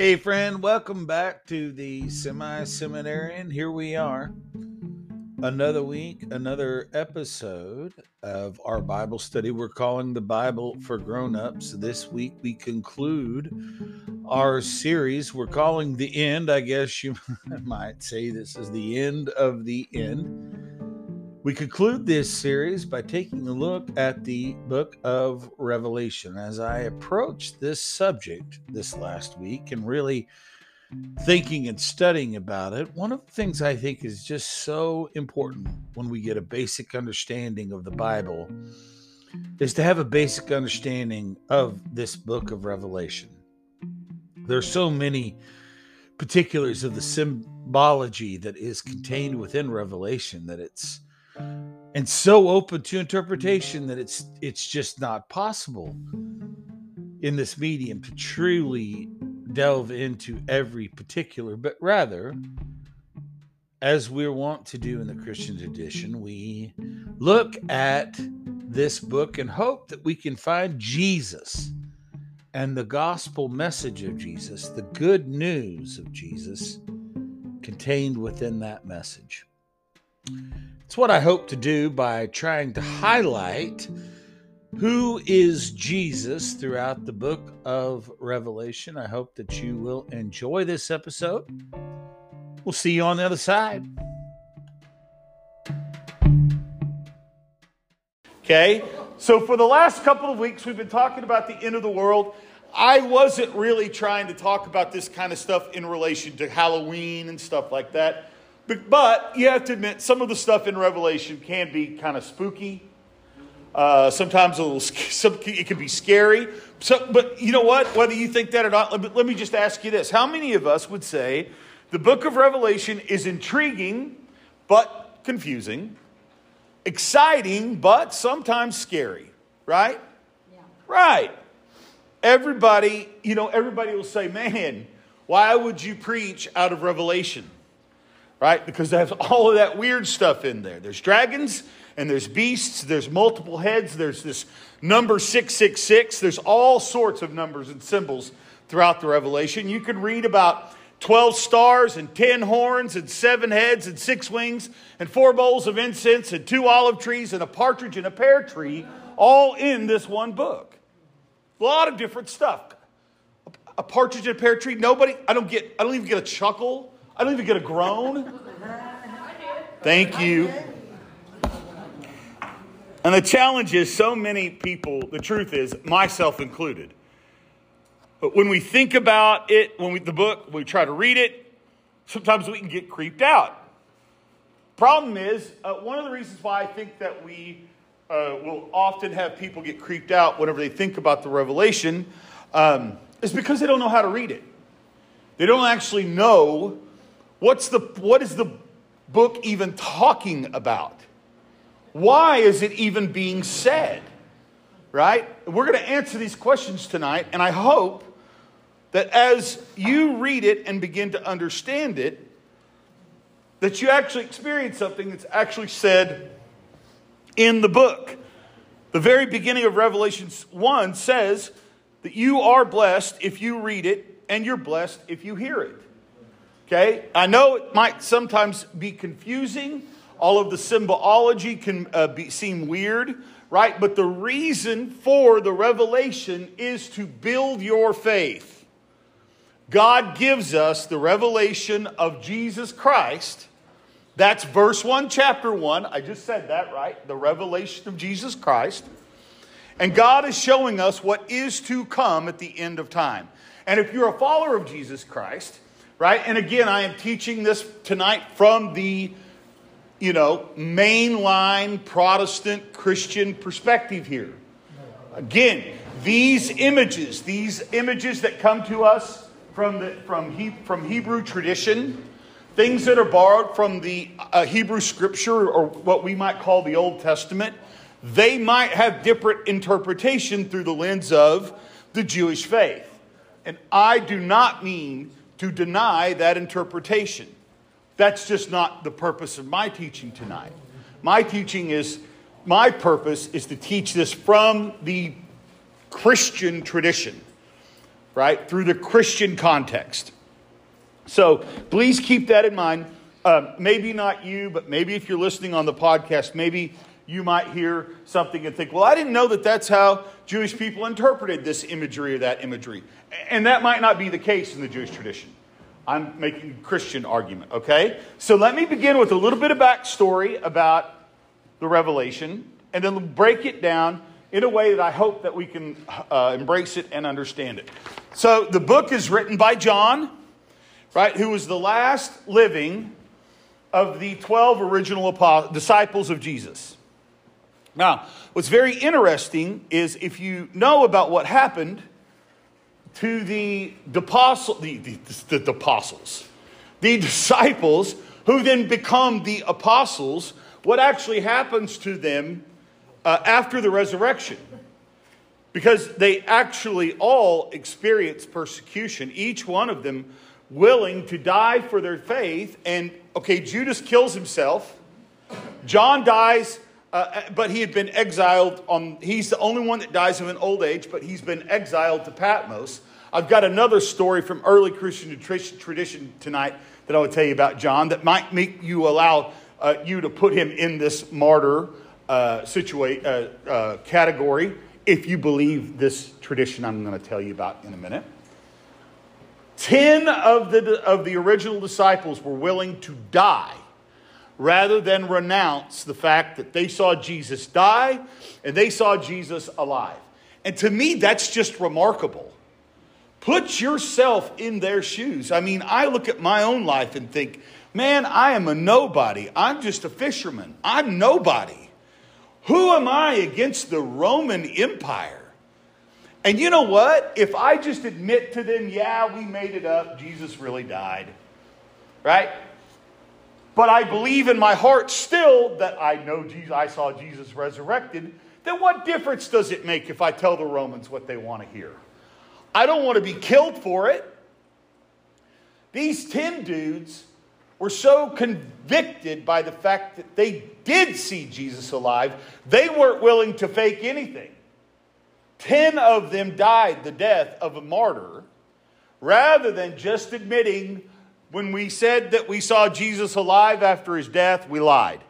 Hey, friend, welcome back to the Semi Seminarian. Here we are, another week, another episode of our Bible study. We're calling the Bible for Grown Ups. This week, we conclude our series. We're calling the end. I guess you might say this is the end of the end. We conclude this series by taking a look at the book of Revelation. As I approached this subject this last week and really thinking and studying about it, one of the things I think is just so important when we get a basic understanding of the Bible is to have a basic understanding of this book of Revelation. There's so many particulars of the symbology that is contained within Revelation that it's and so open to interpretation that it's it's just not possible in this medium to truly delve into every particular but rather as we're wont to do in the Christian tradition we look at this book and hope that we can find Jesus and the gospel message of Jesus the good news of Jesus contained within that message it's what I hope to do by trying to highlight who is Jesus throughout the book of Revelation. I hope that you will enjoy this episode. We'll see you on the other side. Okay, so for the last couple of weeks, we've been talking about the end of the world. I wasn't really trying to talk about this kind of stuff in relation to Halloween and stuff like that. But you have to admit, some of the stuff in Revelation can be kind of spooky. Uh, sometimes a little, some, it can be scary. So, but you know what? Whether you think that or not, let me, let me just ask you this: How many of us would say the Book of Revelation is intriguing but confusing, exciting but sometimes scary? Right? Yeah. Right. Everybody, you know, everybody will say, "Man, why would you preach out of Revelation?" Right? Because there's all of that weird stuff in there. There's dragons and there's beasts, there's multiple heads, there's this number 666, there's all sorts of numbers and symbols throughout the Revelation. You can read about 12 stars and 10 horns and seven heads and six wings and four bowls of incense and two olive trees and a partridge and a pear tree, all in this one book. A lot of different stuff. A partridge and a pear tree, nobody, I don't get, I don't even get a chuckle I don't even get a groan. Thank you. And the challenge is so many people, the truth is, myself included. But when we think about it, when we, the book, we try to read it, sometimes we can get creeped out. Problem is, uh, one of the reasons why I think that we uh, will often have people get creeped out whenever they think about the revelation um, is because they don't know how to read it. They don't actually know What's the, what is the book even talking about? Why is it even being said? Right? We're going to answer these questions tonight, and I hope that as you read it and begin to understand it, that you actually experience something that's actually said in the book. The very beginning of Revelation 1 says that you are blessed if you read it, and you're blessed if you hear it. Okay? I know it might sometimes be confusing. All of the symbology can uh, be, seem weird, right? But the reason for the revelation is to build your faith. God gives us the revelation of Jesus Christ. That's verse 1, chapter 1. I just said that, right? The revelation of Jesus Christ. And God is showing us what is to come at the end of time. And if you're a follower of Jesus Christ, right? And again, I am teaching this tonight from the, you know, mainline Protestant Christian perspective here. Again, these images, these images that come to us from, the, from, he, from Hebrew tradition, things that are borrowed from the uh, Hebrew scripture or what we might call the Old Testament, they might have different interpretation through the lens of the Jewish faith. And I do not mean to deny that interpretation. That's just not the purpose of my teaching tonight. My teaching is, my purpose is to teach this from the Christian tradition, right? Through the Christian context. So please keep that in mind. Um, maybe not you, but maybe if you're listening on the podcast, maybe you might hear something and think, well, I didn't know that that's how Jewish people interpreted this imagery or that imagery. And that might not be the case in the Jewish tradition. I'm making a Christian argument, okay? So let me begin with a little bit of backstory about the revelation and then break it down in a way that I hope that we can uh, embrace it and understand it. So the book is written by John, right, who was the last living of the 12 original disciples of Jesus. Now, what's very interesting is if you know about what happened to the, the, the, the, the apostles, the disciples who then become the apostles, what actually happens to them uh, after the resurrection. Because they actually all experience persecution, each one of them willing to die for their faith. And okay, Judas kills himself, John dies. Uh, but he had been exiled on he's the only one that dies of an old age but he's been exiled to patmos i've got another story from early christian tradition tonight that i would tell you about john that might make you allow uh, you to put him in this martyr uh, situa- uh, uh, category if you believe this tradition I'm going to tell you about in a minute. Ten of the, of the original disciples were willing to die rather than renounce the fact that they saw Jesus die and they saw Jesus alive. And to me, that's just remarkable. Put yourself in their shoes. I mean, I look at my own life and think, man, I am a nobody. I'm just a fisherman. I'm nobody. Who am I against the Roman Empire? And you know what? If I just admit to them, yeah, we made it up, Jesus really died, right? But I believe in my heart still that I know Jesus, I saw Jesus resurrected, then what difference does it make if I tell the Romans what they want to hear? I don't want to be killed for it. These 10 dudes were so convicted by the fact that they did see Jesus alive, they weren't willing to fake anything. Ten of them died the death of a martyr rather than just admitting when we said that we saw Jesus alive after his death, we lied.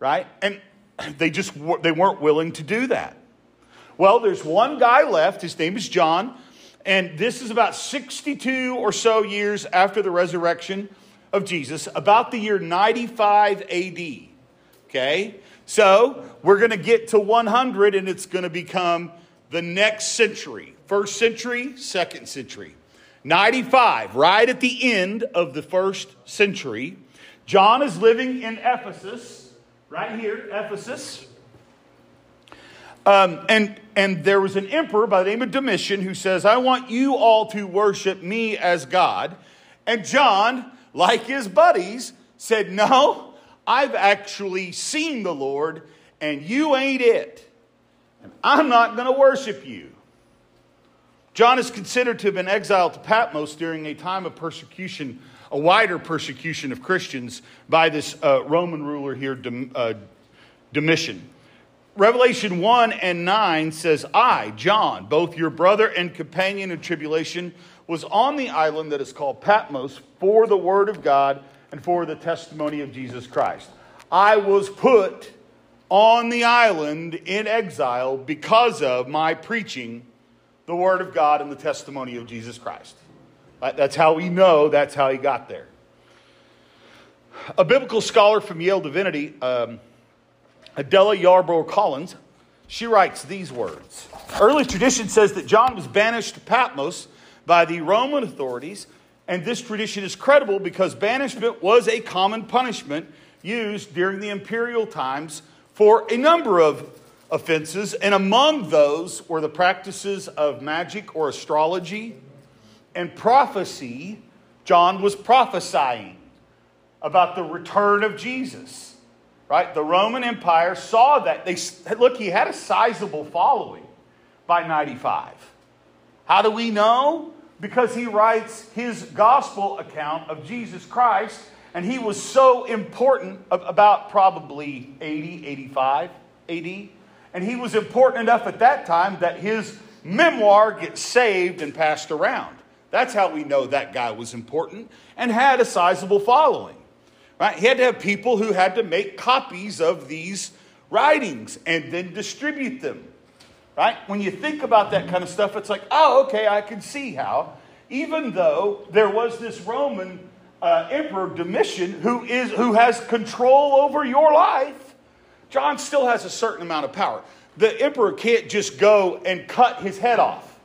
Right? And they just they weren't willing to do that. Well, there's one guy left, his name is John. And this is about 62 or so years after the resurrection of Jesus, about the year 95 AD. Okay? So we're going to get to 100 and it's going to become the next century. First century, second century. 95, right at the end of the first century. John is living in Ephesus, right here, Ephesus. Um, and, and there was an emperor by the name of Domitian who says, I want you all to worship me as God. And John, like his buddies, said, No, I've actually seen the Lord, and you ain't it. And I'm not going to worship you. John is considered to have been exiled to Patmos during a time of persecution, a wider persecution of Christians by this uh, Roman ruler here, Dom, uh, Domitian. Revelation 1 and 9 says, I, John, both your brother and companion in tribulation, was on the island that is called Patmos for the word of God and for the testimony of Jesus Christ. I was put on the island in exile because of my preaching the word of God and the testimony of Jesus Christ. That's how we know that's how he got there. A biblical scholar from Yale Divinity, um, Adela Yarbro Collins, she writes these words Early tradition says that John was banished to Patmos by the Roman authorities, and this tradition is credible because banishment was a common punishment used during the imperial times for a number of offenses, and among those were the practices of magic or astrology and prophecy. John was prophesying about the return of Jesus right? The Roman Empire saw that. They look, he had a sizable following by 95. How do we know? Because he writes his gospel account of Jesus Christ, and he was so important about probably 80, 85 AD. And he was important enough at that time that his memoir gets saved and passed around. That's how we know that guy was important and had a sizable following. Right? He had to have people who had to make copies of these writings and then distribute them. Right? When you think about that kind of stuff, it's like, oh, okay, I can see how. Even though there was this Roman uh, emperor Domitian who is who has control over your life, John still has a certain amount of power. The emperor can't just go and cut his head off.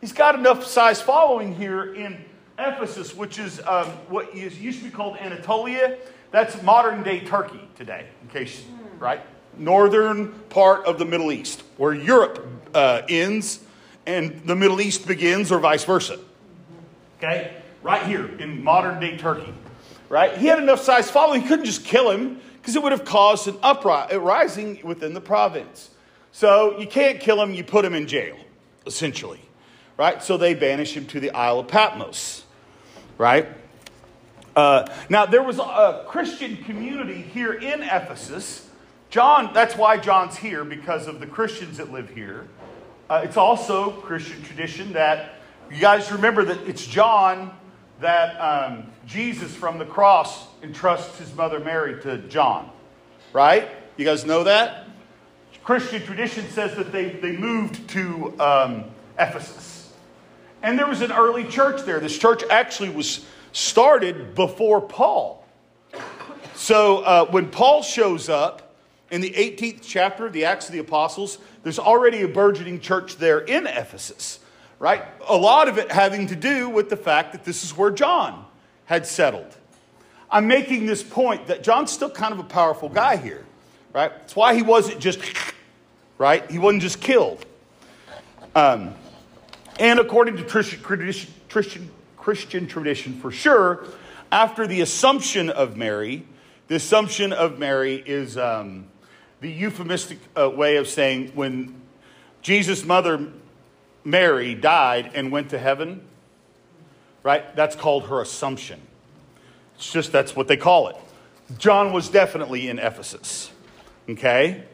He's got enough size following here in Ephesus, which is um, what is, used to be called Anatolia. That's modern day Turkey today, in case, right? Northern part of the Middle East, where Europe uh, ends and the Middle East begins, or vice versa. Okay? Right here in modern day Turkey. Right? He had enough size following, he couldn't just kill him because it would have caused an uprising within the province. So you can't kill him, you put him in jail, essentially. Right? So they banish him to the Isle of Patmos right? Uh, now, there was a Christian community here in Ephesus. John, that's why John's here, because of the Christians that live here. Uh, it's also Christian tradition that you guys remember that it's John that um, Jesus from the cross entrusts his mother Mary to John, right? You guys know that? Christian tradition says that they, they moved to um, Ephesus. And there was an early church there. This church actually was started before Paul. So uh, when Paul shows up in the 18th chapter of the Acts of the Apostles, there's already a burgeoning church there in Ephesus, right? A lot of it having to do with the fact that this is where John had settled. I'm making this point that John's still kind of a powerful guy here, right? That's why he wasn't just, right? He wasn't just killed. Um, and according to Christian, Christian, Christian tradition, for sure, after the Assumption of Mary, the Assumption of Mary is um, the euphemistic uh, way of saying when Jesus' mother, Mary, died and went to heaven, right? That's called her Assumption. It's just that's what they call it. John was definitely in Ephesus. Okay?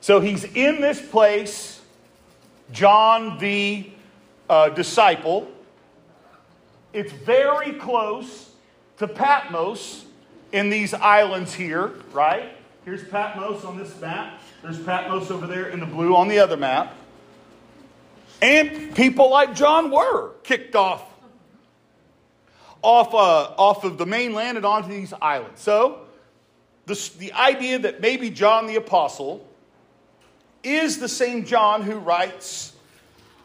So he's in this place, John the uh, disciple. It's very close to Patmos in these islands here, right? Here's Patmos on this map. There's Patmos over there in the blue on the other map. And people like John were kicked off off, uh, off of the mainland and onto these islands. So, the, the idea that maybe John the Apostle is the same John who writes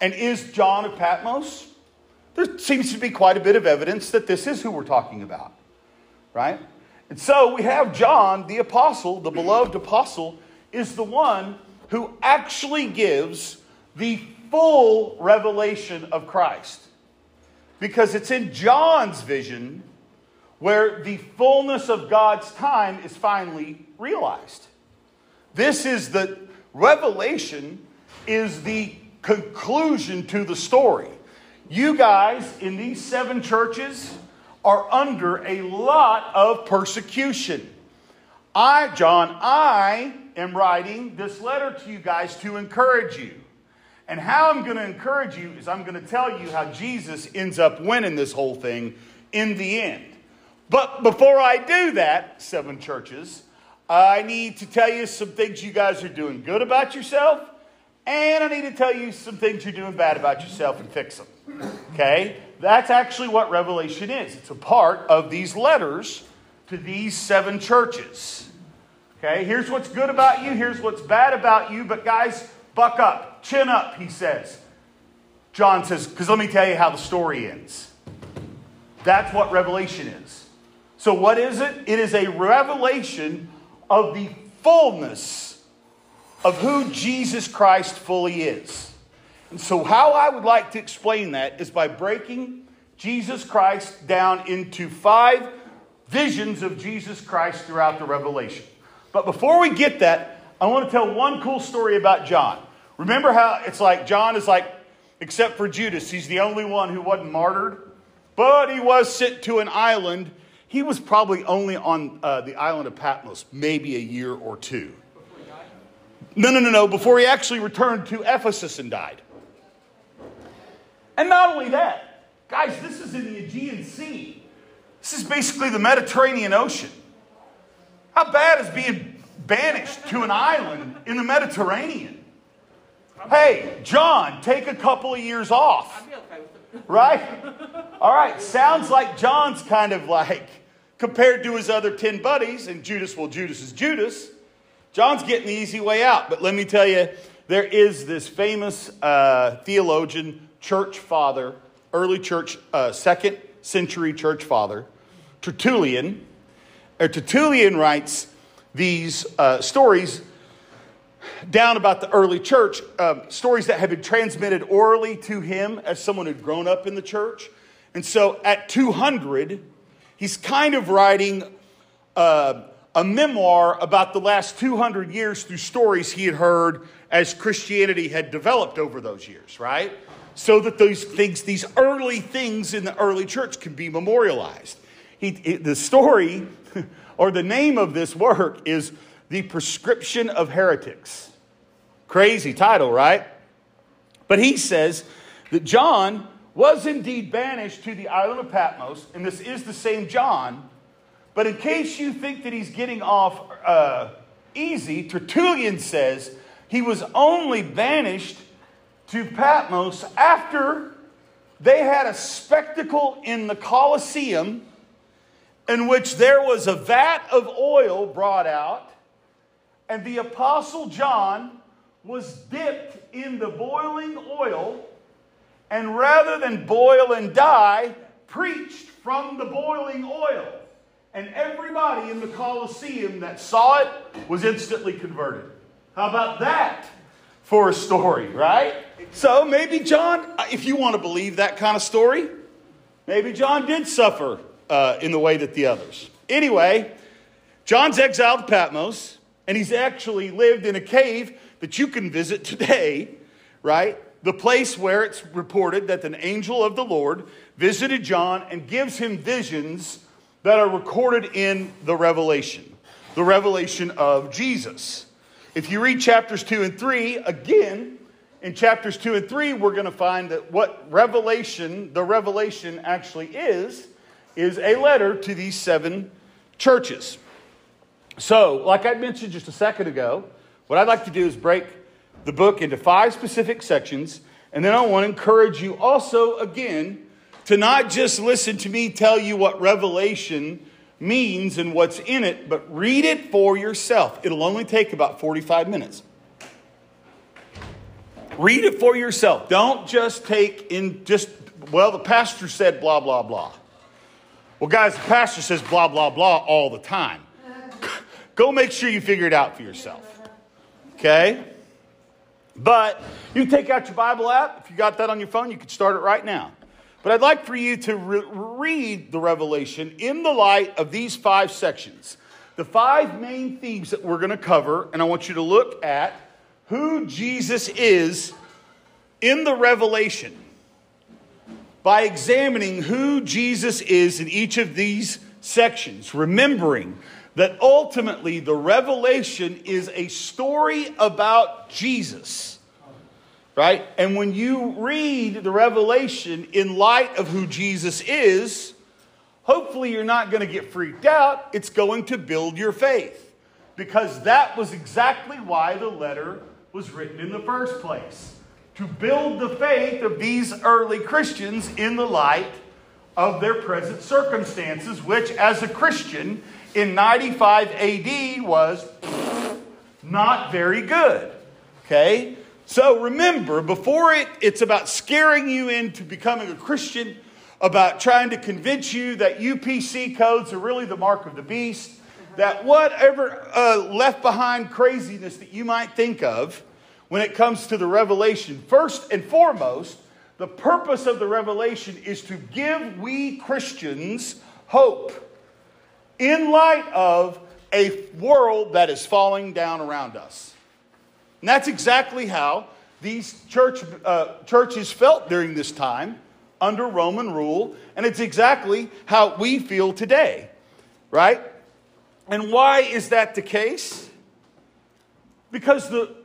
and is John of Patmos? There seems to be quite a bit of evidence that this is who we're talking about, right? And so we have John, the apostle, the beloved apostle, is the one who actually gives the full revelation of Christ. Because it's in John's vision where the fullness of God's time is finally realized. This is the revelation, is the conclusion to the story. You guys in these seven churches are under a lot of persecution. I, John, I am writing this letter to you guys to encourage you. And how I'm going to encourage you is I'm going to tell you how Jesus ends up winning this whole thing in the end. But before I do that, seven churches, I need to tell you some things you guys are doing good about yourself and I need to tell you some things you're doing bad about yourself and fix them. Okay? That's actually what Revelation is. It's a part of these letters to these seven churches. Okay? Here's what's good about you, here's what's bad about you, but guys, buck up, chin up, he says. John says, because let me tell you how the story ends. That's what Revelation is. So, what is it? It is a revelation of the fullness of who Jesus Christ fully is. And so, how I would like to explain that is by breaking Jesus Christ down into five visions of Jesus Christ throughout the Revelation. But before we get that, I want to tell one cool story about John. Remember how it's like John is like, except for Judas, he's the only one who wasn't martyred, but he was sent to an island. He was probably only on uh, the island of Patmos, maybe a year or two. No, no, no, no. Before he actually returned to Ephesus and died. And not only that, guys, this is in the Aegean Sea. This is basically the Mediterranean Ocean. How bad is being banished to an island in the Mediterranean? Hey, John, take a couple of years off. Right? All right, sounds like John's kind of like, compared to his other 10 buddies, and Judas, well, Judas is Judas. John's getting the easy way out. But let me tell you, there is this famous uh, theologian, church father, early church, uh, second century church father, Tertullian. Or Tertullian writes these uh, stories down about the early church, um, stories that had been transmitted orally to him as someone who'd grown up in the church. And so at 200, he's kind of writing uh, a memoir about the last 200 years through stories he had heard as Christianity had developed over those years, right? So that those things, these early things in the early church can be memorialized. He, the story or the name of this work is The Prescription of Heretics. Crazy title, right? But he says that John was indeed banished to the island of Patmos, and this is the same John. But in case you think that he's getting off uh, easy, Tertullian says he was only banished to Patmos after they had a spectacle in the Colosseum in which there was a vat of oil brought out, and the Apostle John was dipped in the boiling oil, and rather than boil and die, preached from the boiling oil. And everybody in the Colosseum that saw it was instantly converted. How about that for a story, right? So maybe John, if you want to believe that kind of story, maybe John did suffer uh, in the way that the others. Anyway, John's exiled to Patmos, and he's actually lived in a cave that you can visit today, right? The place where it's reported that an angel of the Lord visited John and gives him visions that are recorded in the Revelation, the revelation of Jesus. If you read chapters 2 and 3, again, in chapters 2 and 3, we're going to find that what revelation, the revelation actually is, is a letter to these seven churches. So, like I mentioned just a second ago, what I'd like to do is break the book into five specific sections, and then I want to encourage you also, again, to not just listen to me tell you what revelation means and what's in it, but read it for yourself. It'll only take about 45 minutes. Read it for yourself. Don't just take in just, well, the pastor said blah, blah, blah. Well, guys, the pastor says blah, blah, blah all the time. Go make sure you figure it out for yourself. Okay? But you take out your Bible app. If you got that on your phone, you can start it right now. But I'd like for you to re- read the Revelation in the light of these five sections. The five main themes that we're going to cover, and I want you to look at who Jesus is in the Revelation by examining who Jesus is in each of these sections, remembering that ultimately the Revelation is a story about Jesus right? And when you read the Revelation in light of who Jesus is, hopefully you're not going to get freaked out. It's going to build your faith because that was exactly why the letter was written in the first place to build the faith of these early Christians in the light of their present circumstances, which, as a Christian in 95 AD, was not very good. Okay? So remember, before it, it's about scaring you into becoming a Christian, about trying to convince you that UPC codes are really the mark of the beast, that whatever uh, left behind craziness that you might think of when it comes to the revelation, first and foremost, the purpose of the revelation is to give we Christians hope in light of a world that is falling down around us. And that's exactly how these church, uh, churches felt during this time under Roman rule, and it's exactly how we feel today, right? And why is that the case? Because the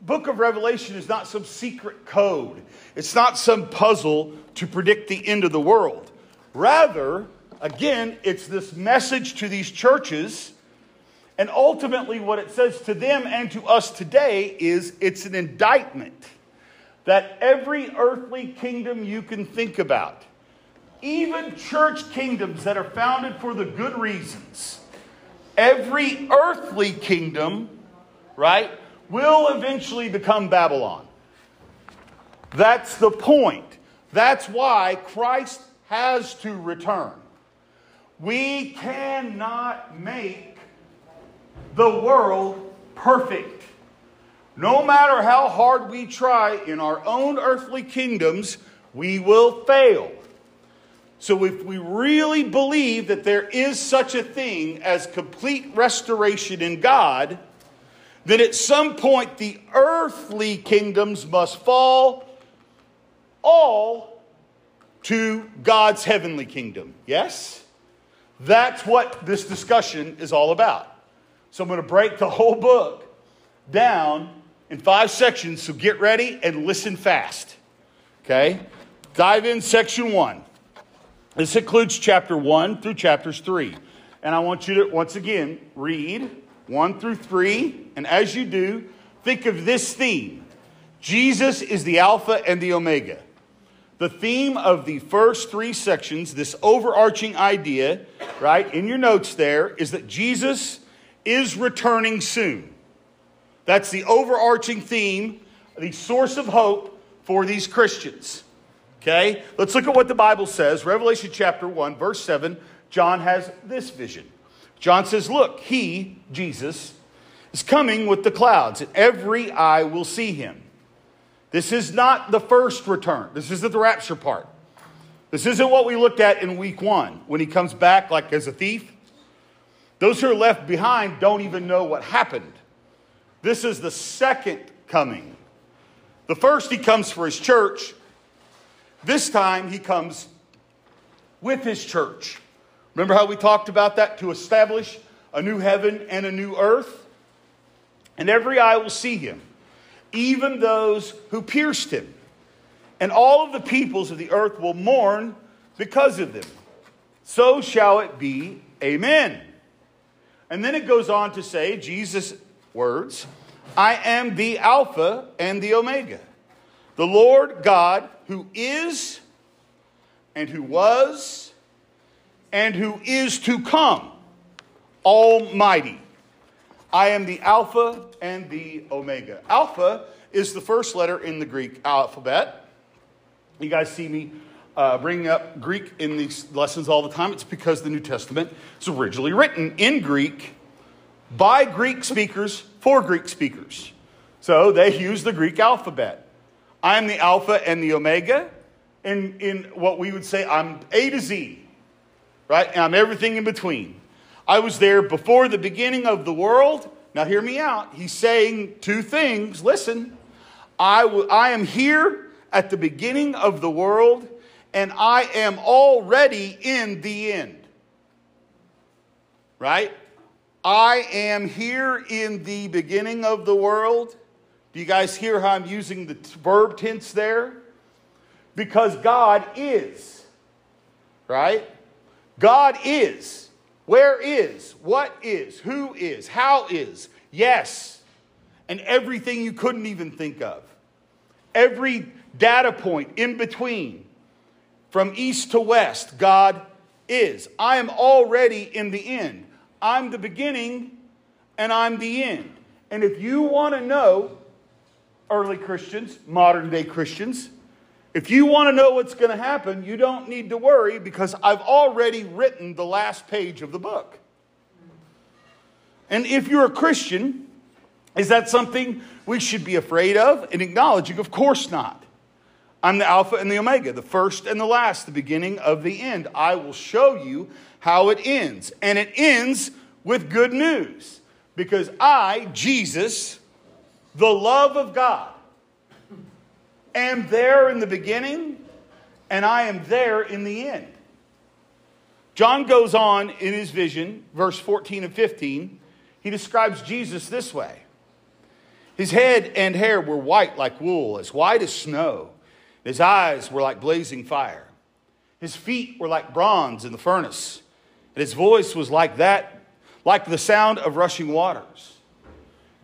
book of Revelation is not some secret code, it's not some puzzle to predict the end of the world. Rather, again, it's this message to these churches. And ultimately, what it says to them and to us today is it's an indictment that every earthly kingdom you can think about, even church kingdoms that are founded for the good reasons, every earthly kingdom, right, will eventually become Babylon. That's the point. That's why Christ has to return. We cannot make the world perfect. No matter how hard we try in our own earthly kingdoms, we will fail. So, if we really believe that there is such a thing as complete restoration in God, then at some point the earthly kingdoms must fall all to God's heavenly kingdom. Yes? That's what this discussion is all about. So I'm going to break the whole book down in five sections, so get ready and listen fast. Okay? Dive in section one. This includes chapter one through chapters three. And I want you to, once again, read 1 through 3. And as you do, think of this theme Jesus is the Alpha and the Omega. The theme of the first three sections, this overarching idea, right, in your notes there, is that Jesus is returning soon. That's the overarching theme, the source of hope for these Christians. Okay? Let's look at what the Bible says. Revelation chapter 1, verse 7. John has this vision. John says, Look, he, Jesus, is coming with the clouds, and every eye will see him. This is not the first return. This isn't the rapture part. This isn't what we looked at in week one when he comes back like as a thief. Those who are left behind don't even know what happened. This is the second coming. The first, he comes for his church. This time, he comes with his church. Remember how we talked about that? To establish a new heaven and a new earth? And every eye will see him, even those who pierced him. And all of the peoples of the earth will mourn because of them. So shall it be. Amen. And then it goes on to say, Jesus' words, I am the Alpha and the Omega, the Lord God who is and who was and who is to come, Almighty. I am the Alpha and the Omega. Alpha is the first letter in the Greek alphabet. You guys see me uh, bringing up Greek in these lessons all the time. It's because the New Testament is originally written in Greek by Greek speakers for Greek speakers. So they use the Greek alphabet. I am the Alpha and the Omega. In, in what we would say, I'm A to Z right? And I'm everything in between. I was there before the beginning of the world. Now, hear me out. He's saying two things. Listen, I, w- I am here at the beginning of the world, and I am already in the end. Right? I am here in the beginning of the world. Do you guys hear how I'm using the t- verb tense there? Because God is. Right? God is. Where is? What is? Who is? How is? Yes. And everything you couldn't even think of. Every data point in between, from east to west, God is. I am already in the end. I'm the beginning and I'm the end. And if you want to know, early Christians, modern day Christians, if you want to know what's going to happen, you don't need to worry because I've already written the last page of the book. And if you're a Christian, is that something we should be afraid of and acknowledging? Of course not. I'm the Alpha and the Omega, the first and the last, the beginning of the end. I will show you how it ends. And it ends with good news because I, Jesus, the love of God, am there in the beginning and I am there in the end. John goes on in his vision, verse 14 and 15. He describes Jesus this way His head and hair were white like wool, as white as snow. His eyes were like blazing fire. His feet were like bronze in the furnace, and his voice was like that, like the sound of rushing waters.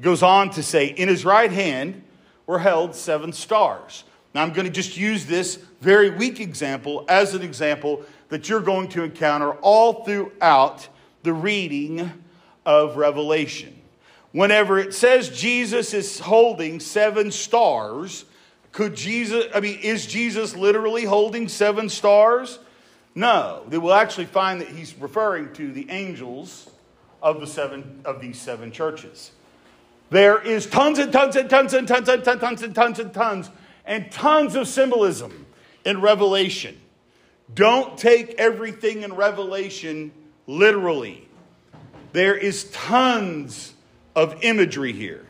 goes on to say, In his right hand were held seven stars. Now, I'm going to just use this very weak example as an example that you're going to encounter all throughout the reading of Revelation. Whenever it says Jesus is holding seven stars, could Jesus, I mean, is Jesus literally holding seven stars? No. They will actually find that he's referring to the angels of the seven of these seven churches. There is tons and tons and tons and tons and tons and tons and tons and tons and tons of symbolism in Revelation. Don't take everything in Revelation literally. There is tons of imagery here,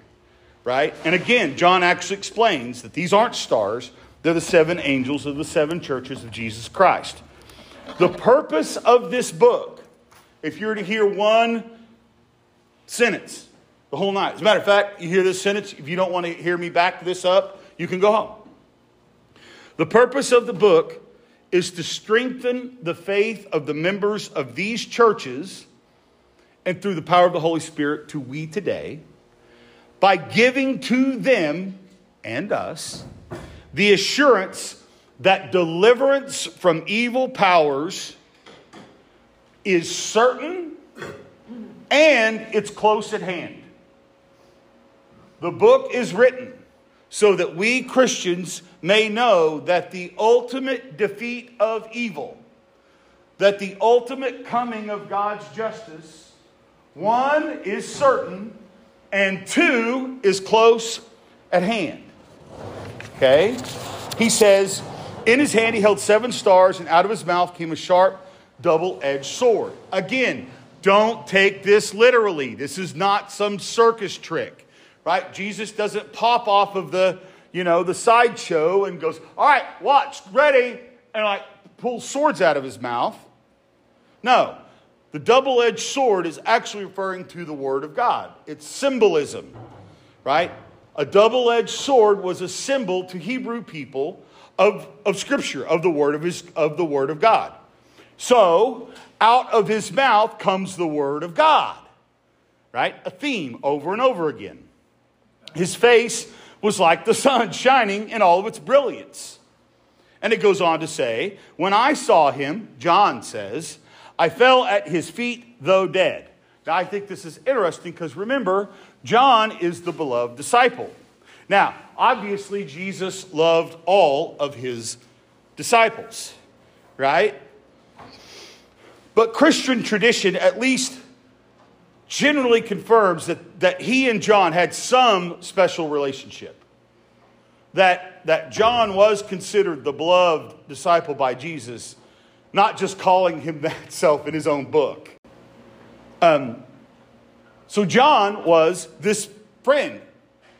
right? And again, John actually explains that these aren't stars, they're the seven angels of the seven churches of Jesus Christ. The purpose of this book, if you were to hear one sentence the whole night, as a matter of fact, you hear this sentence, if you don't want to hear me back this up, you can go home. The purpose of the book is to strengthen the faith of the members of these churches and through the power of the Holy Spirit to we today by giving to them and us the assurance that deliverance from evil powers is certain and it's close at hand. The book is written so that we Christians may know that the ultimate defeat of evil, that the ultimate coming of God's justice, one is certain, and two is close at hand. Okay? He says, In his hand he held seven stars, and out of his mouth came a sharp, double edged sword. Again, don't take this literally. This is not some circus trick right? Jesus doesn't pop off of the, you know, the sideshow and goes, all right, watch, ready, and like pulls swords out of his mouth. No, the double edged sword is actually referring to the Word of God. It's symbolism, right? A double edged sword was a symbol to Hebrew people of, of Scripture, of the, word of, his, of the Word of God. So, out of his mouth comes the Word of God, right? A theme over and over again. His face was like the sun shining in all of its brilliance. And it goes on to say, When I saw him, John says, I fell at his feet, though dead. Now, I think this is interesting because remember, John is the beloved disciple. Now, obviously, Jesus loved all of his disciples, right? But Christian tradition, at least generally confirms that, that he and John had some special relationship. That, that John was considered the beloved disciple by Jesus, not just calling him that self in his own book. Um, so John was this friend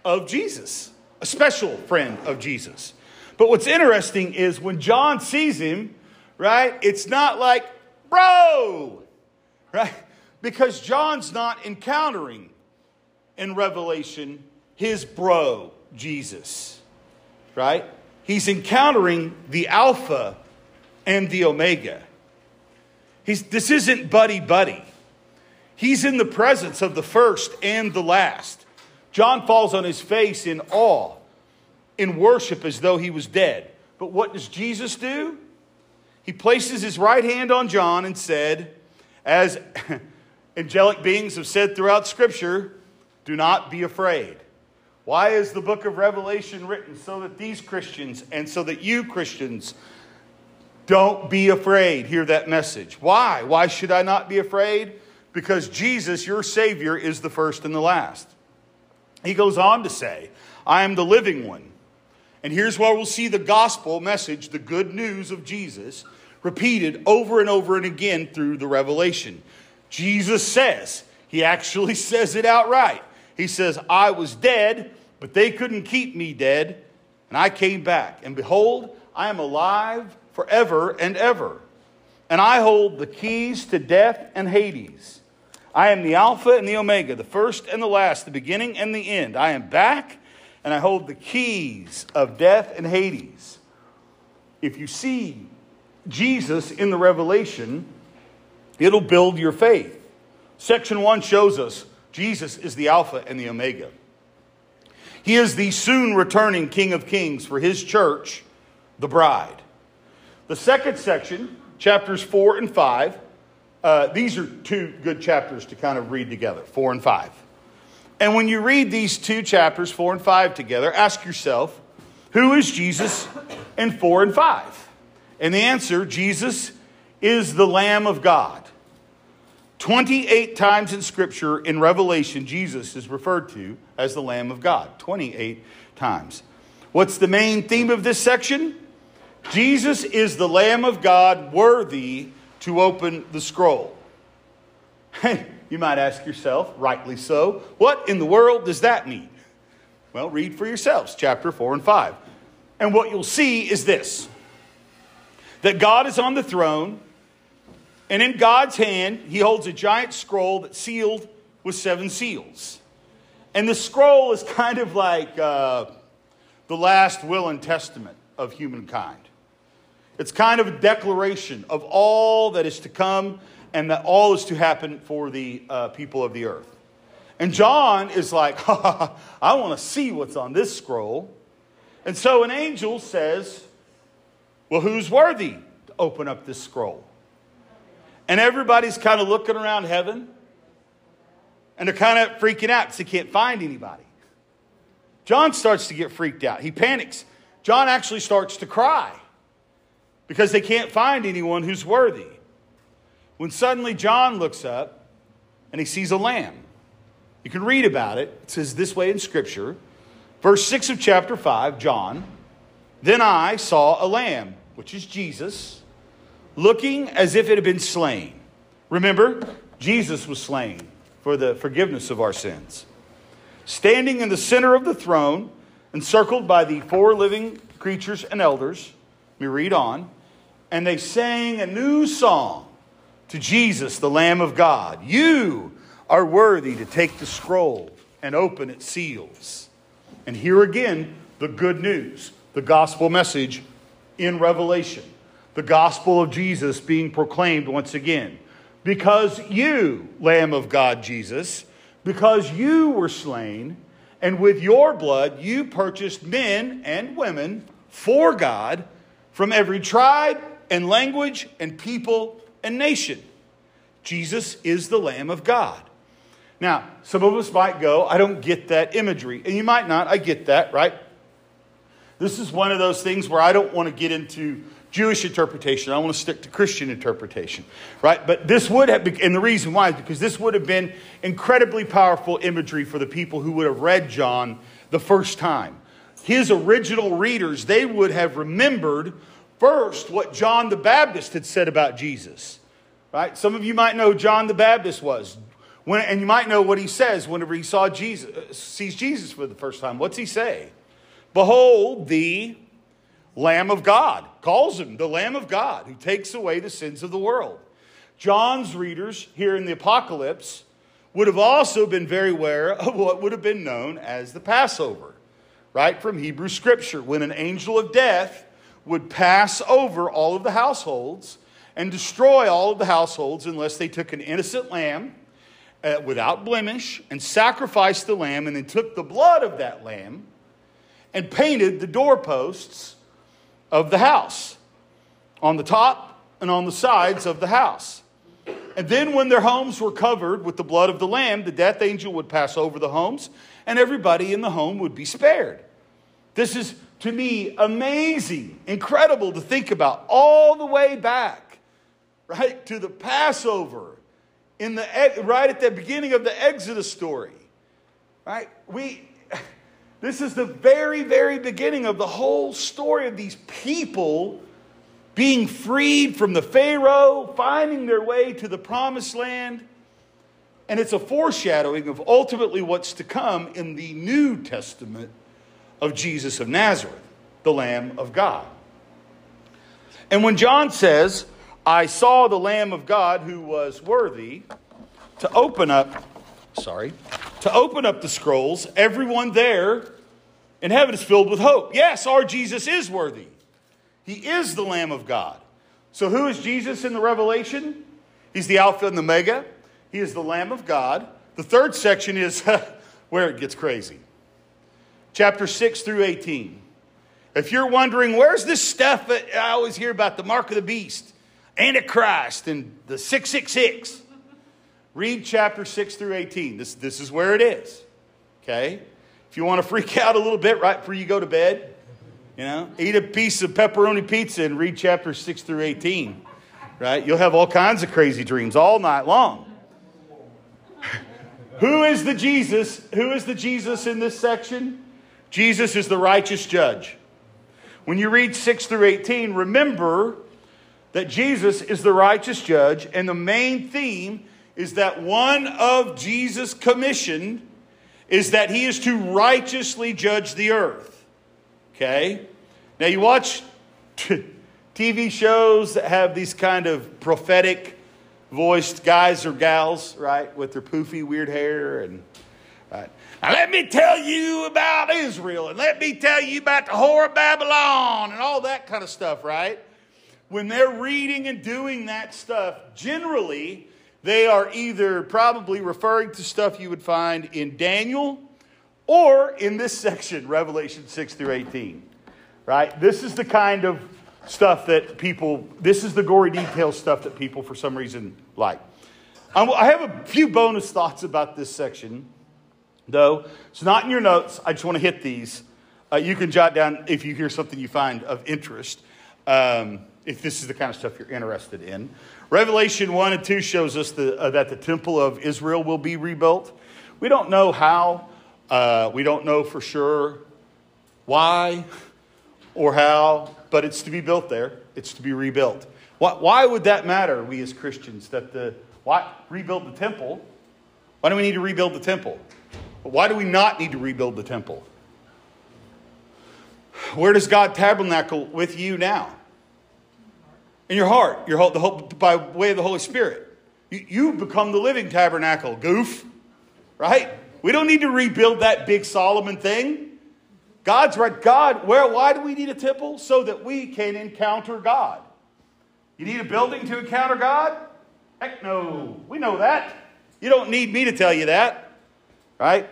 of Jesus, a special friend of Jesus. But what's interesting is when John sees him, right, it's not like, bro, right? Because John's not encountering in Revelation his bro, Jesus, right? He's encountering the Alpha and the Omega. He's, this isn't buddy buddy. He's in the presence of the first and the last. John falls on his face in awe, in worship as though he was dead. But what does Jesus do? He places his right hand on John and said, as angelic beings have said throughout Scripture do not be afraid. Why is the book of Revelation written? So that these Christians and so that you Christians don't be afraid. Hear that message. Why? Why should I not be afraid? Because Jesus, your Savior, is the first and the last. He goes on to say, I am the living one. And here's where we'll see the gospel message, the good news of Jesus, repeated over and over and again through the revelation. Jesus says, he actually says it outright. He says, I was dead, but they couldn't keep me dead, and I came back. And behold, I am alive forever and ever. And I hold the keys to death and Hades. I am the Alpha and the Omega, the first and the last, the beginning and the end. I am back, and I hold the keys of death and Hades. If you see Jesus in the Revelation, it'll build your faith. Section 1 shows us Jesus is the Alpha and the Omega. He is the soon returning King of Kings for his church, the bride. The second section, chapters 4 and 5, uh, these are two good chapters to kind of read together, four and five. And when you read these two chapters, four and five together, ask yourself, who is Jesus in four and five? And the answer, Jesus is the Lamb of God. 28 times in Scripture in Revelation, Jesus is referred to as the Lamb of God. 28 times. What's the main theme of this section? Jesus is the Lamb of God worthy to open the scroll. Hey, you might ask yourself, rightly so, what in the world does that mean? Well, read for yourselves, chapter 4 and 5. And what you'll see is this that God is on the throne, and in God's hand, he holds a giant scroll that's sealed with seven seals. And the scroll is kind of like uh, the last will and testament of humankind. It's kind of a declaration of all that is to come and that all is to happen for the uh, people of the earth. And John is like, I want to see what's on this scroll. And so an angel says, Well, who's worthy to open up this scroll? And everybody's kind of looking around heaven and they're kind of freaking out because they can't find anybody. John starts to get freaked out. He panics. John actually starts to cry because they can't find anyone who's worthy. When suddenly John looks up and he sees a lamb. You can read about it. It says this way in Scripture. Verse 6 of chapter 5, John. Then I saw a lamb, which is Jesus, looking as if it had been slain. Remember, Jesus was slain for the forgiveness of our sins. Standing in the center of the throne, encircled by the four living creatures and elders, we read on and they sang a new song to Jesus, the Lamb of God. You are worthy to take the scroll and open its seals. And here again, the good news, the gospel message in Revelation, the gospel of Jesus being proclaimed once again. Because you, Lamb of God, Jesus, because you were slain, and with your blood you purchased men and women for God from every tribe and language and people and nation. Jesus is the Lamb of God. Now, some of us might go, I don't get that imagery. And you might not. I get that, right? This is one of those things where I don't want to get into Jewish interpretation. I want to stick to Christian interpretation, right? But this would have, and the reason why is because this would have been incredibly powerful imagery for the people who would have read John the first time. His original readers, they would have remembered first what John the Baptist had said about Jesus. Right? Some of you might know John the Baptist was. When, and you might know what he says whenever he saw Jesus, uh, sees Jesus for the first time. What's he say? Behold, the Lamb of God. Calls him the Lamb of God who takes away the sins of the world. John's readers here in the Apocalypse would have also been very aware of what would have been known as the Passover, right? From Hebrew scripture, when an angel of death would pass over all of the households and destroy all of the households unless they took an innocent lamb uh, without blemish and sacrificed the lamb and then took the blood of that lamb and painted the doorposts of the house on the top and on the sides of the house. And then, when their homes were covered with the blood of the lamb, the death angel would pass over the homes and everybody in the home would be spared. This is to me amazing, incredible to think about all the way back, right, to the Passover in the right at the beginning of the Exodus story. Right? We this is the very very beginning of the whole story of these people being freed from the Pharaoh, finding their way to the promised land. And it's a foreshadowing of ultimately what's to come in the New Testament of Jesus of Nazareth, the Lamb of God. And when John says, I saw the Lamb of God who was worthy, to open up, sorry, to open up the scrolls, everyone there in heaven is filled with hope. Yes, our Jesus is worthy. He is the Lamb of God. So, who is Jesus in the Revelation? He's the Alpha and the Omega. He is the Lamb of God. The third section is where it gets crazy. Chapter 6 through 18. If you're wondering, where's this stuff that I always hear about the mark of the beast, Antichrist, and the 666? Read chapter 6 through 18. This, this is where it is. Okay? If you want to freak out a little bit right before you go to bed, you know, eat a piece of pepperoni pizza and read chapter 6 through 18. Right? You'll have all kinds of crazy dreams all night long. Who is the Jesus? Who is the Jesus in this section? Jesus is the righteous judge. When you read 6 through 18, remember that Jesus is the righteous judge, and the main theme is that one of Jesus' commission is that he is to righteously judge the earth. Okay? Now, you watch TV shows that have these kind of prophetic voiced guys or gals, right, with their poofy, weird hair and. Right. Now, let me tell you about Israel, and let me tell you about the whore of Babylon, and all that kind of stuff, right? When they're reading and doing that stuff, generally, they are either probably referring to stuff you would find in Daniel or in this section, Revelation 6 through 18. Right? This is the kind of stuff that people, this is the gory detail stuff that people for some reason like. I have a few bonus thoughts about this section, though. It's not in your notes. I just want to hit these. Uh, you can jot down if you hear something you find of interest, um, if this is the kind of stuff you're interested in. Revelation 1 and 2 shows us the, uh, that the temple of Israel will be rebuilt. We don't know how, uh, we don't know for sure why or how, but it's to be built there. It's to be rebuilt. Why, why would that matter, we as Christians, that the, why rebuild the temple? Why do we need to rebuild the temple? Why do we not need to rebuild the temple? Where does God tabernacle with you now? In your heart, your the whole, by way of the Holy Spirit. You, you become the living tabernacle, goof, right? We don't need to rebuild that big Solomon thing. God's right. God, where, why do we need a temple? So that we can encounter God. You need a building to encounter God? Heck no. We know that. You don't need me to tell you that, right?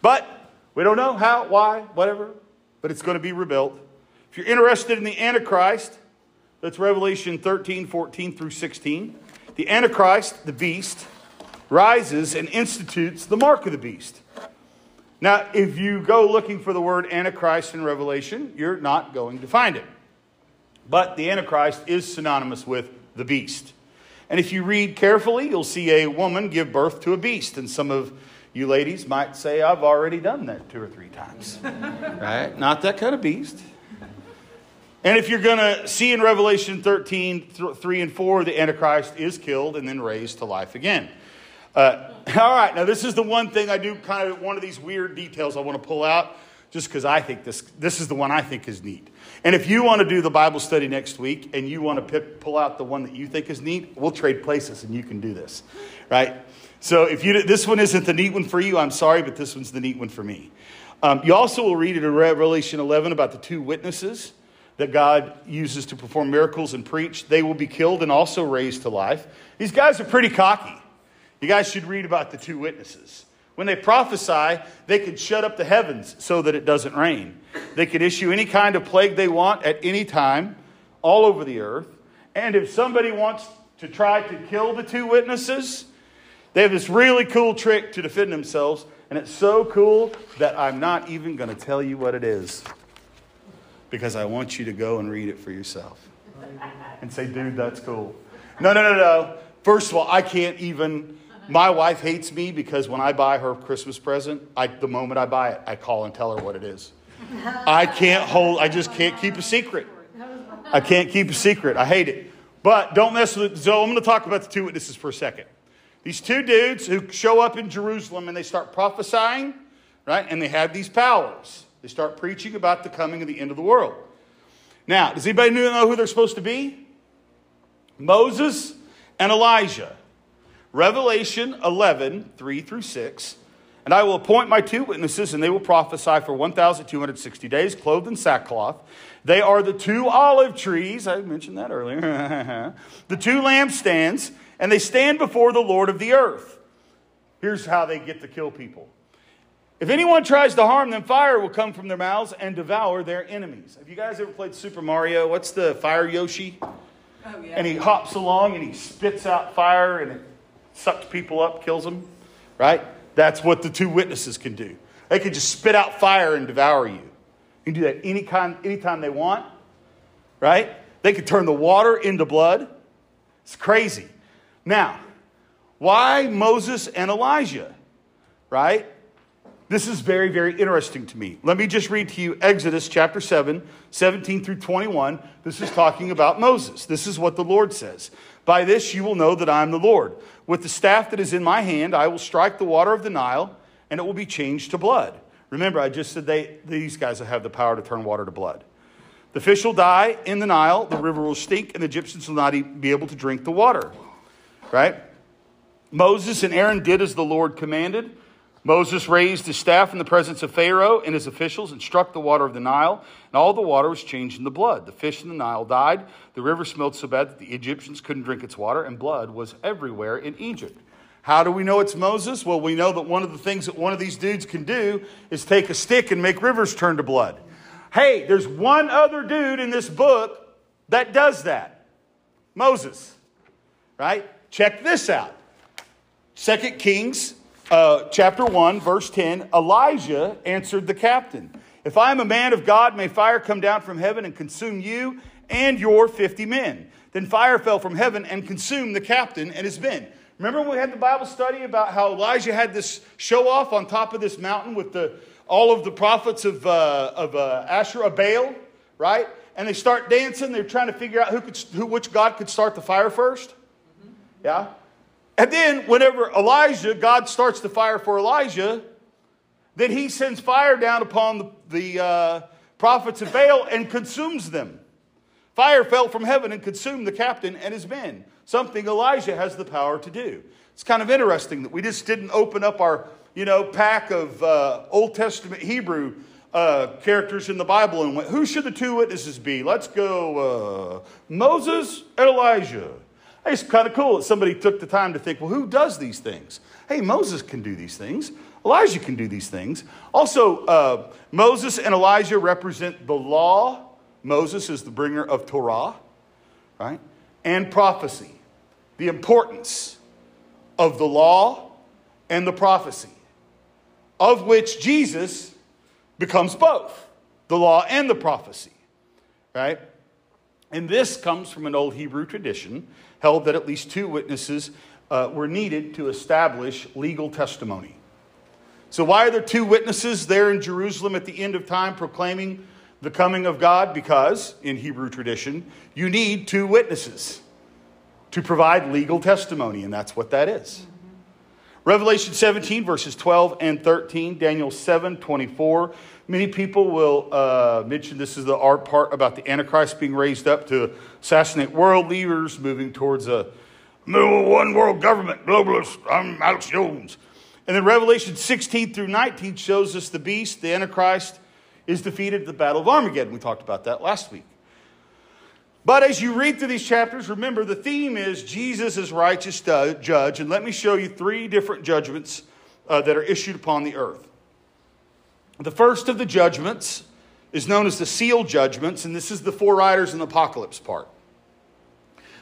But we don't know how, why, whatever, but it's going to be rebuilt. If you're interested in the Antichrist, that's Revelation 13, 14 through 16. The Antichrist, the beast, rises and institutes the mark of the beast. Now, if you go looking for the word Antichrist in Revelation, you're not going to find it. But the Antichrist is synonymous with the beast. And if you read carefully, you'll see a woman give birth to a beast. And some of you ladies might say, I've already done that two or three times. right? Not that kind of beast. And if you're going to see in Revelation 13, 3 and 4, the Antichrist is killed and then raised to life again. Uh, all right, now this is the one thing I do kind of one of these weird details I want to pull out just because I think this, this is the one I think is neat. And if you want to do the Bible study next week and you want to pull out the one that you think is neat, we'll trade places and you can do this, right? So if you this one isn't the neat one for you, I'm sorry, but this one's the neat one for me. Um, you also will read it in Revelation 11 about the two witnesses that God uses to perform miracles and preach, they will be killed and also raised to life. These guys are pretty cocky. You guys should read about the two witnesses. When they prophesy, they can shut up the heavens so that it doesn't rain. They can issue any kind of plague they want at any time, all over the earth. And if somebody wants to try to kill the two witnesses, they have this really cool trick to defend themselves. And it's so cool that I'm not even going to tell you what it is because I want you to go and read it for yourself and say, dude, that's cool. No, no, no, no. First of all, I can't even. My wife hates me because when I buy her Christmas present, I, the moment I buy it, I call and tell her what it is. I can't hold, I just can't keep a secret. I can't keep a secret. I hate it. But don't mess with it. So I'm going to talk about the two witnesses for a second. These two dudes who show up in Jerusalem and they start prophesying, right? And they have these powers. They start preaching about the coming of the end of the world. Now, does anybody know who they're supposed to be? Moses and Elijah. Revelation 11, 3 through 6. And I will appoint my two witnesses, and they will prophesy for 1,260 days, clothed in sackcloth. They are the two olive trees, I mentioned that earlier, the two lampstands, and they stand before the Lord of the earth. Here's how they get to kill people. If anyone tries to harm them, fire will come from their mouths and devour their enemies. Have you guys ever played Super Mario? What's the fire Yoshi? Oh, yeah. And he hops along and he spits out fire and it sucks people up, kills them, right? That's what the two witnesses can do. They can just spit out fire and devour you. You can do that any kind, anytime they want, right? They can turn the water into blood. It's crazy. Now, why Moses and Elijah, right? This is very, very interesting to me. Let me just read to you Exodus chapter 7, 17 through 21. This is talking about Moses. This is what the Lord says. By this you will know that I am the Lord. With the staff that is in my hand, I will strike the water of the Nile, and it will be changed to blood. Remember, I just said they, these guys will have the power to turn water to blood. The fish will die in the Nile, the river will stink, and the Egyptians will not be able to drink the water. Right? Moses and Aaron did as the Lord commanded. Moses raised his staff in the presence of Pharaoh and his officials and struck the water of the Nile, and all the water was changed into blood. The fish in the Nile died. The river smelled so bad that the Egyptians couldn't drink its water, and blood was everywhere in Egypt. How do we know it's Moses? Well, we know that one of the things that one of these dudes can do is take a stick and make rivers turn to blood. Hey, there's one other dude in this book that does that Moses. Right? Check this out. Second Kings uh, chapter 1, verse 10, Elijah answered the captain, If I am a man of God, may fire come down from heaven and consume you and your 50 men. Then fire fell from heaven and consumed the captain and his men. Remember when we had the Bible study about how Elijah had this show off on top of this mountain with the, all of the prophets of, uh, of uh, Asherah, Baal, right? And they start dancing. They're trying to figure out who could, who, which God could start the fire 1st mm-hmm. Yeah? And then, whenever Elijah, God starts the fire for Elijah, then he sends fire down upon the, the uh, prophets of Baal and consumes them. Fire fell from heaven and consumed the captain and his men, something Elijah has the power to do. It's kind of interesting that we just didn't open up our, you know, pack of uh, Old Testament Hebrew uh, characters in the Bible and went, who should the two witnesses be? Let's go uh, Moses and Elijah. It's kind of cool that somebody took the time to think, well, who does these things? Hey, Moses can do these things. Elijah can do these things. Also, uh, Moses and Elijah represent the law. Moses is the bringer of Torah, right? And prophecy. The importance of the law and the prophecy, of which Jesus becomes both the law and the prophecy, right? And this comes from an old Hebrew tradition held that at least two witnesses uh, were needed to establish legal testimony. So, why are there two witnesses there in Jerusalem at the end of time proclaiming the coming of God? Because, in Hebrew tradition, you need two witnesses to provide legal testimony, and that's what that is. Revelation 17, verses 12 and 13, Daniel 7, 24. Many people will uh, mention this is the art part about the Antichrist being raised up to assassinate world leaders, moving towards a one world government, globalist. I'm Alex Jones. And then Revelation 16 through 19 shows us the beast, the Antichrist, is defeated at the Battle of Armageddon. We talked about that last week. But as you read through these chapters, remember the theme is Jesus is righteous judge. And let me show you three different judgments uh, that are issued upon the earth. The first of the judgments is known as the seal judgments, and this is the four riders in the apocalypse part.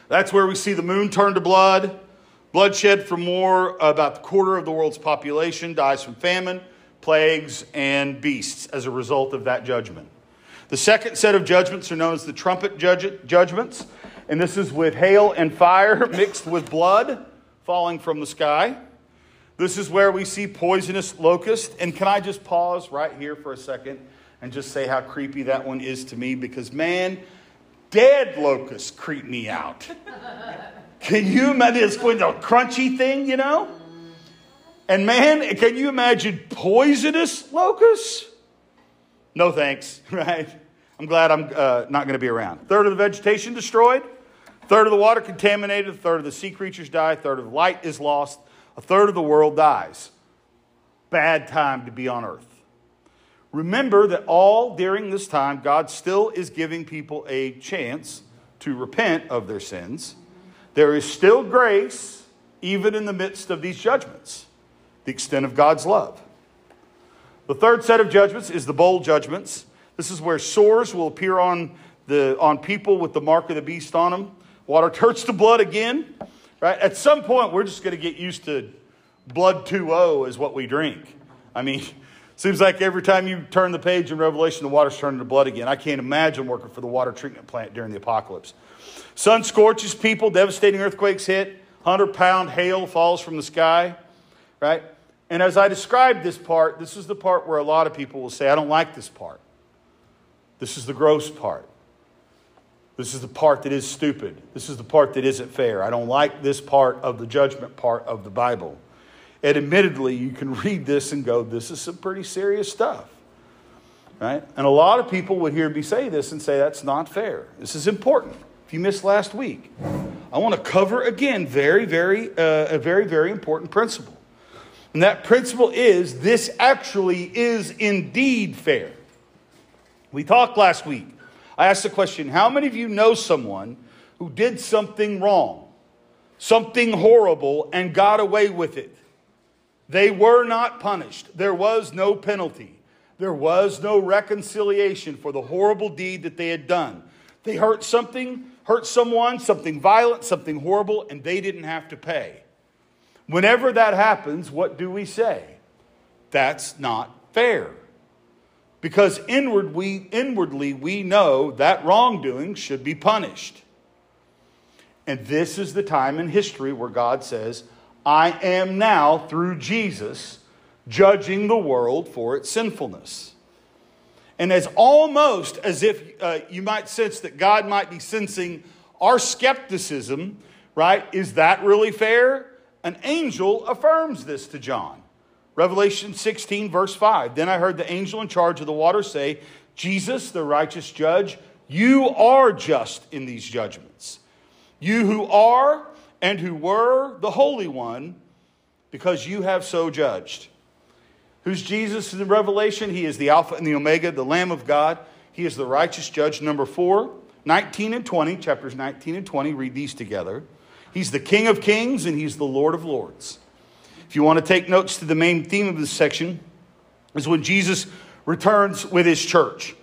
That's where we see the moon turn to blood, bloodshed from more about the quarter of the world's population dies from famine, plagues, and beasts as a result of that judgment. The second set of judgments are known as the trumpet judge- judgments, and this is with hail and fire mixed with blood falling from the sky. This is where we see poisonous locusts. And can I just pause right here for a second and just say how creepy that one is to me? Because, man, dead locusts creep me out. Can you imagine this going to crunchy thing, you know? And man, can you imagine poisonous locusts? No thanks, right? I'm glad I'm uh, not going to be around. Third of the vegetation destroyed. third of the water contaminated, a third of the sea creatures die, a third of light is lost, a third of the world dies. Bad time to be on earth. Remember that all during this time, God still is giving people a chance to repent of their sins. There is still grace, even in the midst of these judgments, the extent of God's love. The third set of judgments is the bowl judgments. This is where sores will appear on, the, on people with the mark of the beast on them. Water turns to blood again. Right? At some point, we're just going to get used to blood 2.0 is what we drink. I mean, Seems like every time you turn the page in Revelation, the water's turning to blood again. I can't imagine working for the water treatment plant during the apocalypse. Sun scorches people, devastating earthquakes hit, 100 pound hail falls from the sky, right? And as I described this part, this is the part where a lot of people will say, I don't like this part. This is the gross part. This is the part that is stupid. This is the part that isn't fair. I don't like this part of the judgment part of the Bible. And admittedly, you can read this and go, this is some pretty serious stuff. Right? And a lot of people would hear me say this and say, that's not fair. This is important. If you missed last week, I want to cover again very, very, uh, a very, very important principle. And that principle is this actually is indeed fair. We talked last week. I asked the question how many of you know someone who did something wrong, something horrible, and got away with it? They were not punished. There was no penalty. There was no reconciliation for the horrible deed that they had done. They hurt something, hurt someone, something violent, something horrible, and they didn't have to pay. Whenever that happens, what do we say? That's not fair. Because inward we, inwardly we know that wrongdoing should be punished. And this is the time in history where God says, I am now, through Jesus, judging the world for its sinfulness. And as almost as if uh, you might sense that God might be sensing our skepticism, right? Is that really fair? An angel affirms this to John. Revelation 16, verse 5. Then I heard the angel in charge of the water say, Jesus, the righteous judge, you are just in these judgments. You who are and who were the Holy One, because you have so judged. Who's Jesus in Revelation? He is the Alpha and the Omega, the Lamb of God. He is the righteous judge. Number four, 19 and 20, chapters 19 and 20, read these together. He's the King of Kings and He's the Lord of Lords. If you want to take notes to the main theme of this section, is when Jesus returns with His church.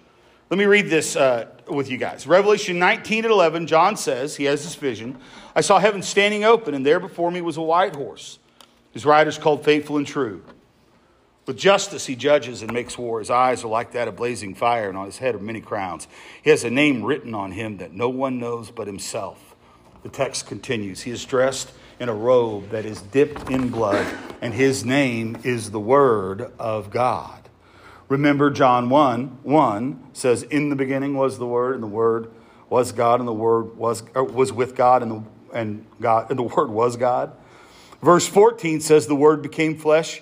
Let me read this uh, with you guys. Revelation 19 and 11, John says, he has this vision. I saw heaven standing open, and there before me was a white horse. His rider is called Faithful and True. With justice he judges and makes war. His eyes are like that of blazing fire, and on his head are many crowns. He has a name written on him that no one knows but himself. The text continues. He is dressed in a robe that is dipped in blood, and his name is the Word of God. Remember, John 1 1 says, In the beginning was the Word, and the Word was God, and the Word was, uh, was with God, and the, and, God, and the Word was God. Verse 14 says, The Word became flesh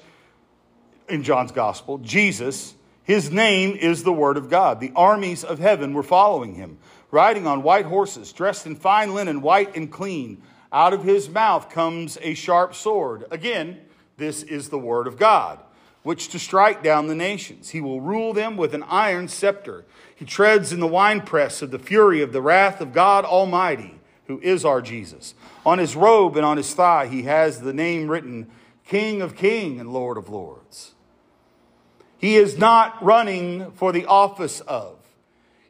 in John's Gospel. Jesus, his name is the Word of God. The armies of heaven were following him, riding on white horses, dressed in fine linen, white and clean. Out of his mouth comes a sharp sword. Again, this is the Word of God which to strike down the nations. He will rule them with an iron scepter. He treads in the winepress of the fury of the wrath of God Almighty, who is our Jesus. On his robe and on his thigh, he has the name written King of Kings and Lord of Lords. He is not running for the office of,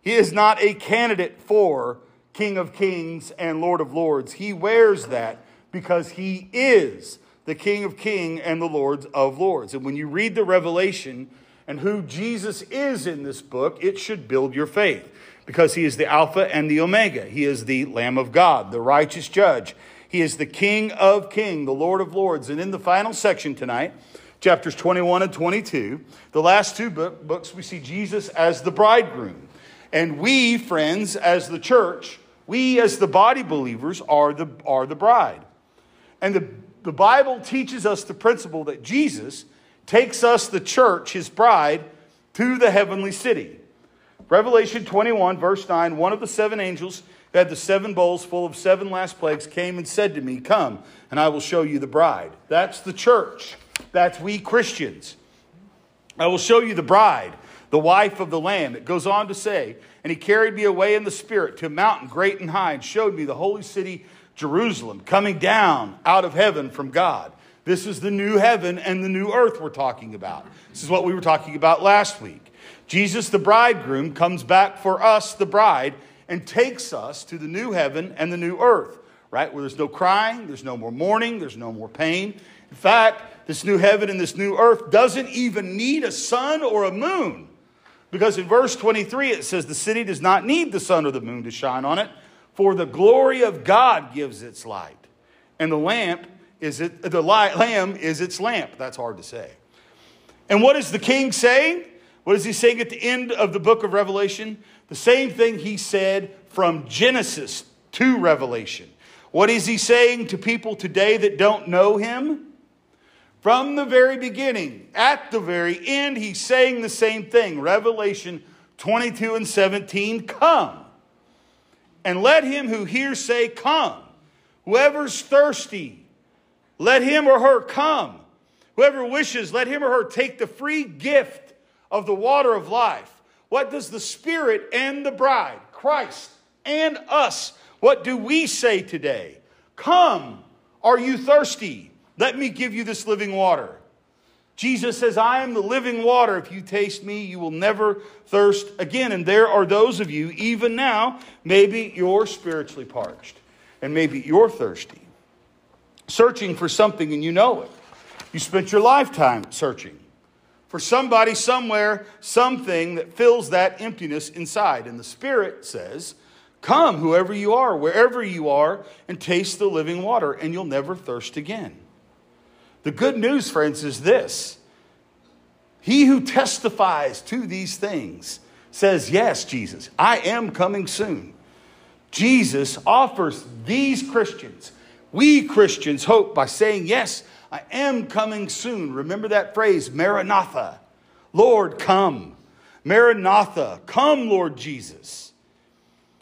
he is not a candidate for King of Kings and Lord of Lords. He wears that because he is the King of Kings and the Lord of Lords. And when you read the Revelation and who Jesus is in this book, it should build your faith because he is the Alpha and the Omega. He is the Lamb of God, the righteous judge. He is the King of Kings, the Lord of Lords. And in the final section tonight, chapters 21 and 22, the last two book, books, we see Jesus as the bridegroom. And we, friends, as the church, we as the body believers are the, are the bride. And the the Bible teaches us the principle that Jesus takes us, the church, his bride, to the heavenly city. Revelation 21, verse 9 one of the seven angels who had the seven bowls full of seven last plagues came and said to me, Come, and I will show you the bride. That's the church. That's we Christians. I will show you the bride, the wife of the Lamb. It goes on to say, And he carried me away in the Spirit to a mountain great and high, and showed me the holy city, Jerusalem, coming down out of heaven from God. This is the new heaven and the new earth we're talking about. This is what we were talking about last week. Jesus, the bridegroom, comes back for us, the bride, and takes us to the new heaven and the new earth, right? Where there's no crying, there's no more mourning, there's no more pain. In fact, this new heaven and this new earth doesn't even need a sun or a moon. Because in verse 23, it says, The city does not need the sun or the moon to shine on it, for the glory of God gives its light. And the lamp is it, the light, lamb is its lamp. That's hard to say. And what is the king saying? What is he saying at the end of the book of Revelation? The same thing he said from Genesis to Revelation. What is he saying to people today that don't know him? From the very beginning, at the very end, he's saying the same thing. Revelation 22 and 17 Come, and let him who hears say, Come. Whoever's thirsty, let him or her come. Whoever wishes, let him or her take the free gift of the water of life. What does the Spirit and the bride, Christ and us, what do we say today? Come, are you thirsty? Let me give you this living water. Jesus says, I am the living water. If you taste me, you will never thirst again. And there are those of you, even now, maybe you're spiritually parched and maybe you're thirsty, searching for something and you know it. You spent your lifetime searching for somebody somewhere, something that fills that emptiness inside. And the Spirit says, Come, whoever you are, wherever you are, and taste the living water, and you'll never thirst again. The good news, friends, is this He who testifies to these things says, Yes, Jesus, I am coming soon. Jesus offers these Christians, we Christians, hope by saying, Yes, I am coming soon. Remember that phrase, Maranatha. Lord, come. Maranatha, come, Lord Jesus.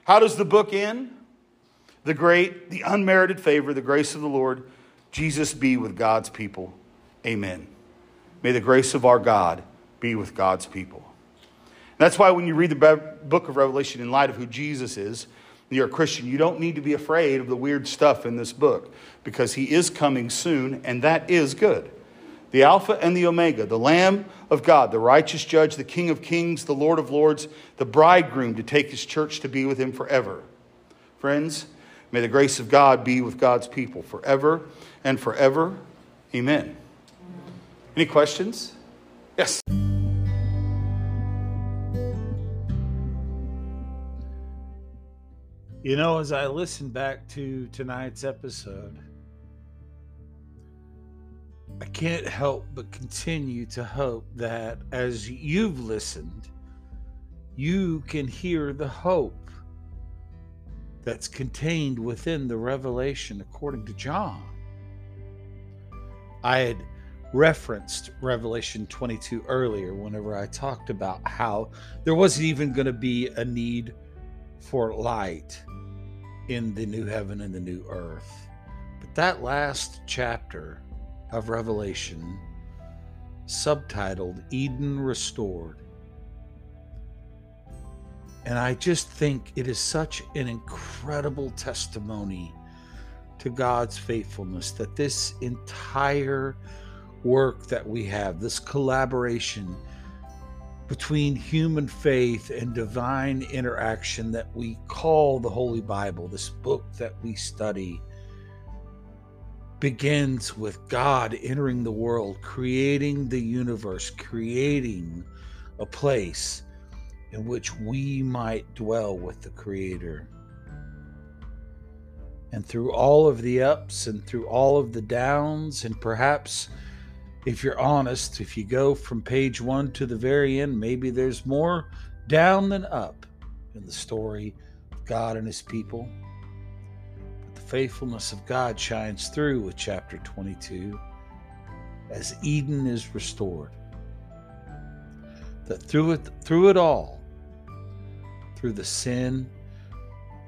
How does the book end? The great, the unmerited favor, the grace of the Lord, Jesus be with God's people. Amen. May the grace of our God be with God's people. That's why when you read the book of Revelation in light of who Jesus is, you're a Christian, you don't need to be afraid of the weird stuff in this book because he is coming soon, and that is good. The Alpha and the Omega, the Lamb of God, the righteous judge, the King of kings, the Lord of lords, the bridegroom to take his church to be with him forever. Friends, may the grace of God be with God's people forever and forever. Amen. Any questions? Yes. You know, as I listen back to tonight's episode, I can't help but continue to hope that as you've listened, you can hear the hope that's contained within the revelation according to John. I had referenced Revelation 22 earlier whenever I talked about how there wasn't even going to be a need for light in the new heaven and the new earth. But that last chapter of Revelation, subtitled Eden Restored, and I just think it is such an incredible testimony to God's faithfulness that this entire work that we have, this collaboration, between human faith and divine interaction that we call the Holy Bible, this book that we study, begins with God entering the world, creating the universe, creating a place in which we might dwell with the Creator. And through all of the ups and through all of the downs, and perhaps if you're honest, if you go from page one to the very end, maybe there's more down than up in the story of God and his people. But the faithfulness of God shines through with chapter 22 as Eden is restored. That through it, through it all, through the sin,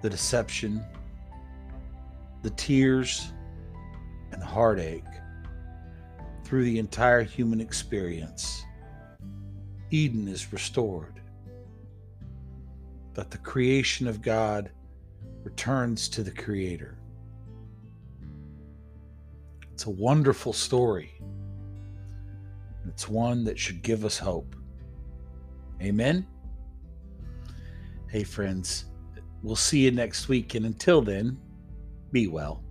the deception, the tears, and the heartache, through the entire human experience, Eden is restored. That the creation of God returns to the Creator. It's a wonderful story. It's one that should give us hope. Amen. Hey, friends, we'll see you next week. And until then, be well.